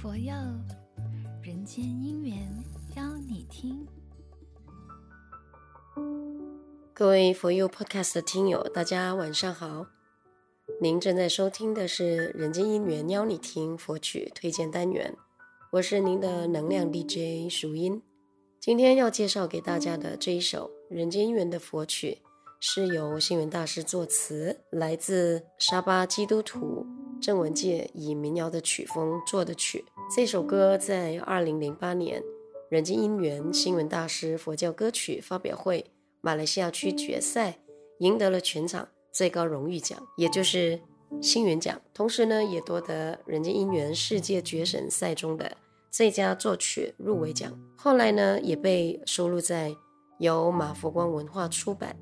佛佑人间因缘邀你听。各位佛佑 Podcast 的听友，大家晚上好。您正在收听的是《人间因缘邀你听》佛曲推荐单元，我是您的能量 DJ 淑音。今天要介绍给大家的这一首《人间因缘》的佛曲，是由星云大师作词，来自沙巴基督徒郑文介以民谣的曲风做的曲。这首歌在二零零八年《人间因缘》新闻大师佛教歌曲发表会马来西亚区决赛，赢得了全场最高荣誉奖，也就是星云奖。同时呢，也夺得《人间因缘》世界决审赛中的最佳作曲入围奖。后来呢，也被收录在由马佛光文化出版。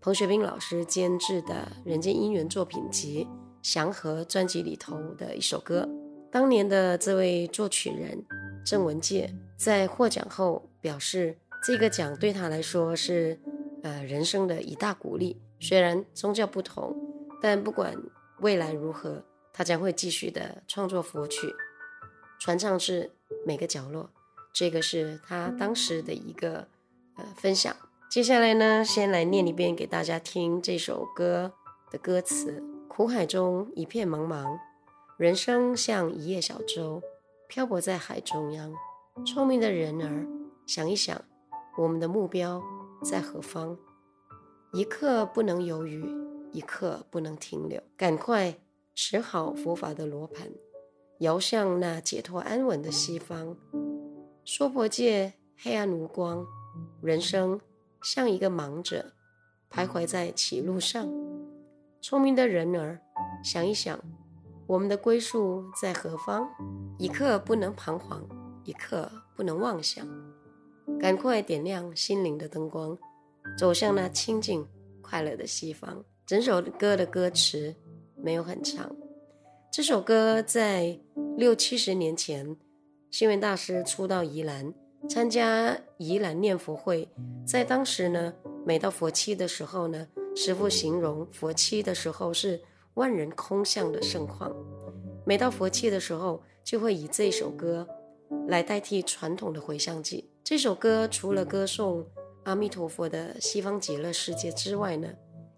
彭学斌老师监制的《人间因缘》作品集《祥和》专辑里头的一首歌。当年的这位作曲人郑文介在获奖后表示，这个奖对他来说是呃人生的一大鼓励。虽然宗教不同，但不管未来如何，他将会继续的创作佛曲，传唱至每个角落。这个是他当时的一个呃分享。接下来呢，先来念一遍给大家听这首歌的歌词：苦海中一片茫茫，人生像一叶小舟，漂泊在海中央。聪明的人儿，想一想，我们的目标在何方？一刻不能犹豫，一刻不能停留，赶快持好佛法的罗盘，遥向那解脱安稳的西方。娑婆界黑暗无光，人生。像一个盲者，徘徊在歧路上。聪明的人儿，想一想，我们的归宿在何方？一刻不能彷徨，一刻不能妄想。赶快点亮心灵的灯光，走向那清净快乐的西方。整首歌的歌词没有很长。这首歌在六七十年前，星云大师初到宜兰。参加宜兰念佛会，在当时呢，每到佛七的时候呢，师父形容佛七的时候是万人空巷的盛况。每到佛七的时候，就会以这首歌来代替传统的回向偈。这首歌除了歌颂阿弥陀佛的西方极乐世界之外呢，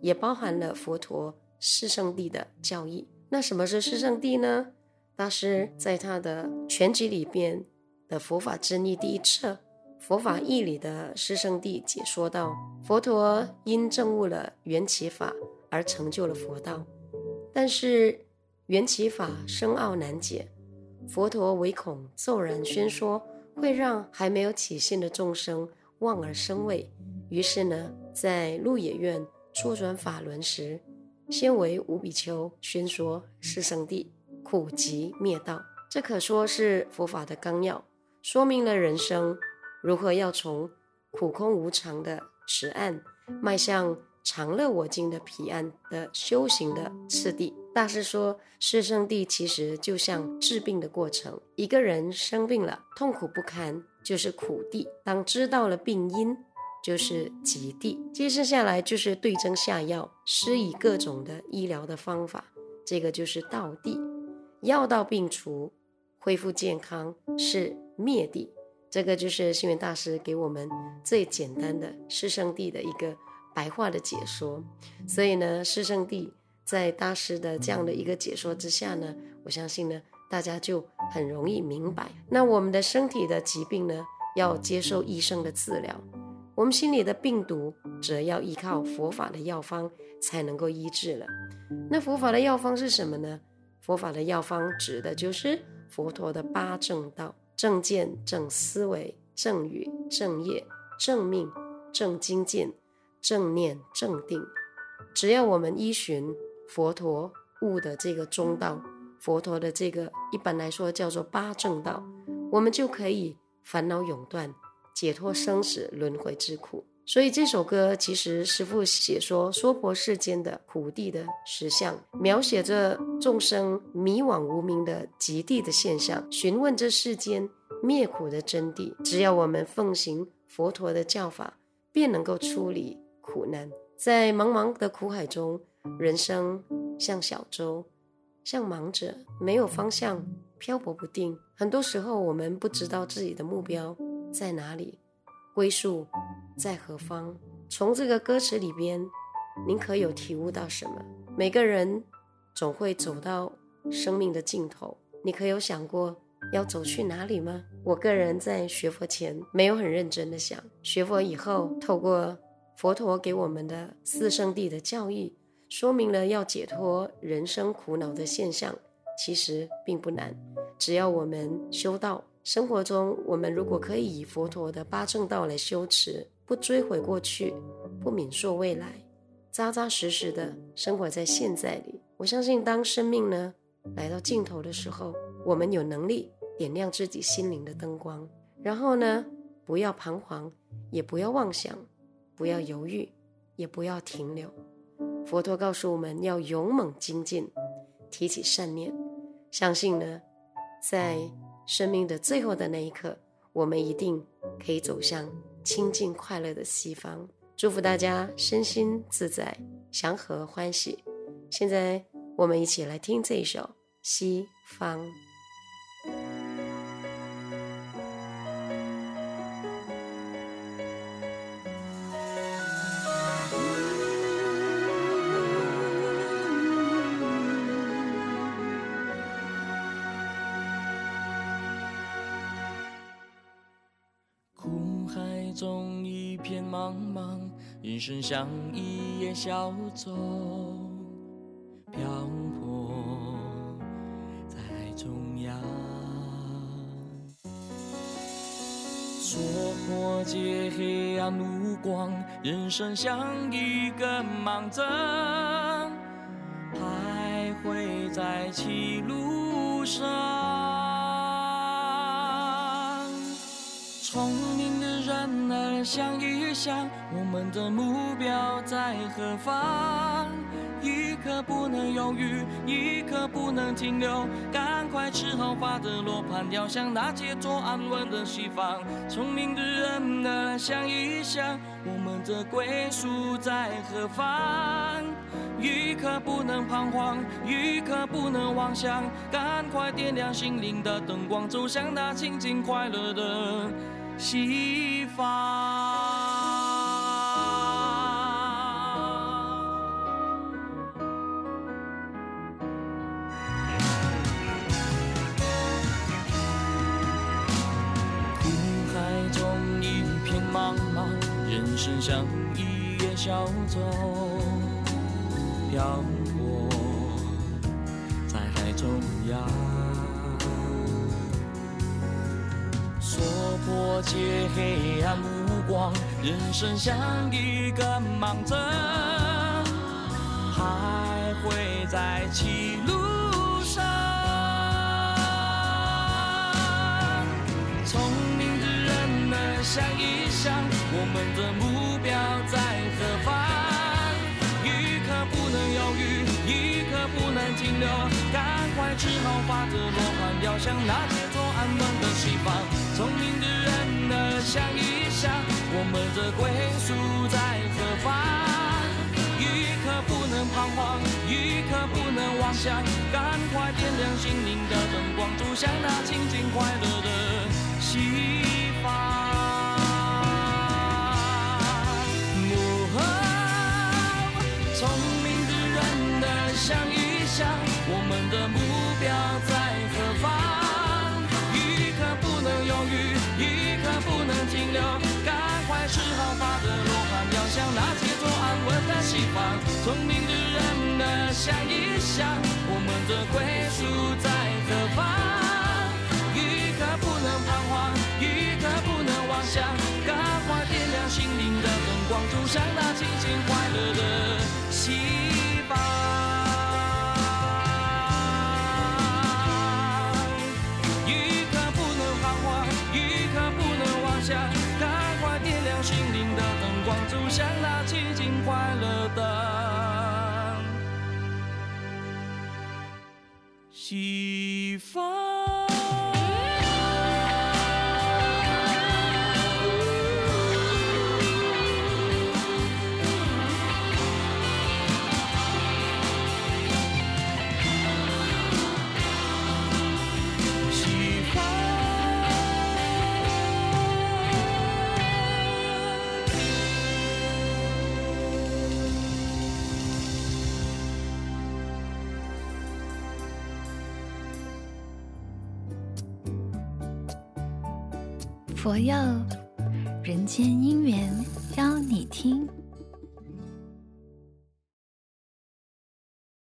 也包含了佛陀四圣谛的教义。那什么是四圣谛呢？大师在他的全集里边。的佛法真义第一册《佛法义》理的师圣谛解说道：佛陀因证悟了缘起法而成就了佛道，但是缘起法深奥难解，佛陀唯恐骤然宣说会让还没有起信的众生望而生畏，于是呢，在鹿野苑初转法轮时，先为五比丘宣说是圣谛，苦集灭道，这可说是佛法的纲要。说明了人生如何要从苦空无常的此岸迈向常乐我净的彼岸的修行的次第。大师说，四圣地其实就像治病的过程。一个人生病了，痛苦不堪，就是苦地；当知道了病因，就是疾地。接着下来就是对症下药，施以各种的医疗的方法，这个就是道地。药到病除，恢复健康是灭地，这个就是星云大师给我们最简单的师圣地的一个白话的解说。所以呢，师圣地在大师的这样的一个解说之下呢，我相信呢，大家就很容易明白。那我们的身体的疾病呢，要接受医生的治疗；我们心里的病毒，则要依靠佛法的药方才能够医治了。那佛法的药方是什么呢？佛法的药方指的就是佛陀的八正道。正见、正思维、正语、正业、正命、正精进、正念、正定。只要我们依循佛陀悟的这个中道，佛陀的这个一般来说叫做八正道，我们就可以烦恼永断，解脱生死轮回之苦。所以这首歌其实师父写说娑婆世间的苦地的实相，描写着众生迷惘无明的极地的现象，询问这世间灭苦的真谛。只要我们奉行佛陀的教法，便能够出离苦难。在茫茫的苦海中，人生像小舟，像盲者，没有方向，漂泊不定。很多时候，我们不知道自己的目标在哪里，归宿在何方。从这个歌词里边，您可有体悟到什么？每个人总会走到生命的尽头，你可有想过要走去哪里吗？我个人在学佛前没有很认真的想，学佛以后，透过佛陀给我们的四圣谛的教义，说明了要解脱人生苦恼的现象，其实并不难。只要我们修道，生活中我们如果可以以佛陀的八正道来修持，不追悔过去，不缅溯未来，扎扎实实的生活在现在里，我相信当生命呢来到尽头的时候，我们有能力点亮自己心灵的灯光，然后呢，不要彷徨，也不要妄想，不要犹豫，也不要停留。佛陀告诉我们要勇猛精进，提起善念，相信呢，在生命的最后的那一刻，我们一定可以走向清净快乐的西方。祝福大家身心自在，祥和欢喜。现在我们一起来听这一首《西方》。中一片茫茫，人生像一叶小舟。娑婆界黑暗无光，人生像一个盲僧，徘徊在歧路上。聪明想一想，我们的目标在何方？一刻不能犹豫，一刻不能停留，赶快吃好发的罗盘，要向那解脱安稳的西方。聪明的人啊，想一想，我们的归宿在何方？一刻不能彷徨，一刻不能妄想，赶快点亮心灵的灯光，走向那清净快乐的西方。苦海中一片茫茫，人生像一叶小舟，漂泊在海中央。我借黑暗无光，人生像一个盲僧，徘徊在歧路上。聪明的人们想一想，我们的目标。在何方？一刻不能犹豫，一刻不能停留，赶快吃好发的罗盘，要向那解脱安稳的西方。聪明的人啊想一想，我们的归宿在何方？一刻不能彷徨，一刻不能妄想，赶快点亮心灵的灯光，走向那清净快乐的心聪明的人儿想一想，我们的归宿在何方？一刻不能彷徨，一刻不能妄想，赶快点亮心灵的灯光，走向那佛佑人间姻缘邀你听。